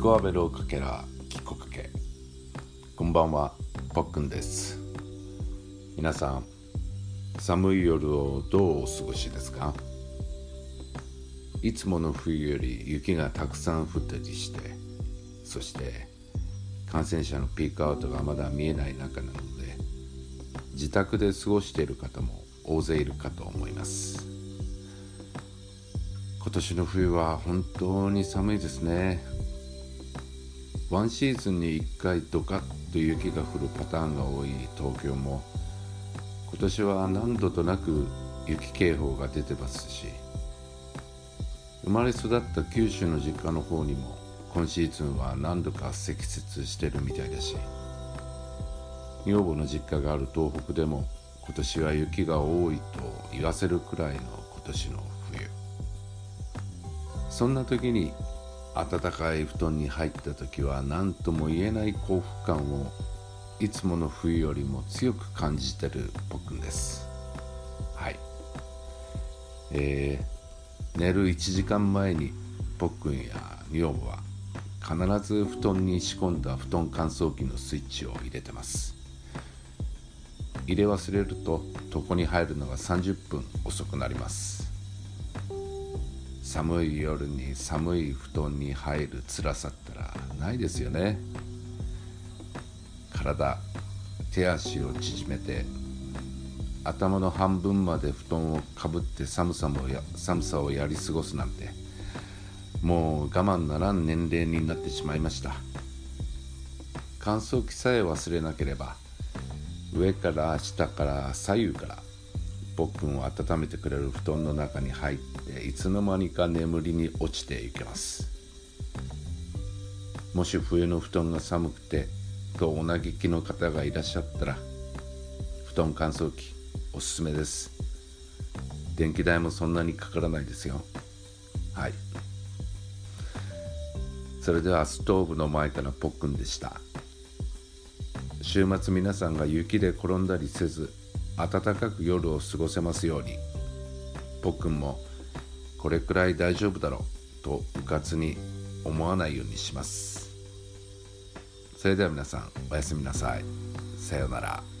コアベロかけらキコかけ。こんばんはぽっくんです。皆さん寒い夜をどうお過ごしですか？いつもの冬より雪がたくさん降ったりしてそして感染者のピークアウトがまだ見えない中なので自宅で過ごしている方も大勢いるかと思います。今年の冬は本当に寒いですね。ワンシーズンに1回ドカッと雪が降るパターンが多い東京も今年は何度となく雪警報が出てますし生まれ育った九州の実家の方にも今シーズンは何度か積雪してるみたいだし女房の実家がある東北でも今年は雪が多いと言わせるくらいの今年の冬。そんな時に暖かい布団に入った時は何とも言えない幸福感をいつもの冬よりも強く感じてる僕です。はい。えー、寝る1時間前に僕や女房は必ず布団に仕込んだ布団乾燥機のスイッチを入れてます。入れ忘れると床に入るのが30分遅くなります。寒い夜に寒い布団に入る辛さったらないですよね。体手足を縮めて頭の半分まで布団をかぶって寒さもや寒さをやり過ごすなんてもう我慢ならん年齢になってしまいました。乾燥機さえ忘れなければ上から下から左右から僕を温めてくれる布団の中に入っていつの間にか眠りに落ちていけます。もし冬の布団が寒くてとお嘆きの方がいらっしゃったら布団乾燥機おすすめです。電気代もそんなにかからないですよ。はい。それではストーブの前からポックンでした。週末皆さんが雪で転んだりせず暖かく夜を過ごせますように。僕もこれくらい大丈夫だろうとうかつに思わないようにします。それでは皆さんおやすみなさい。さようなら。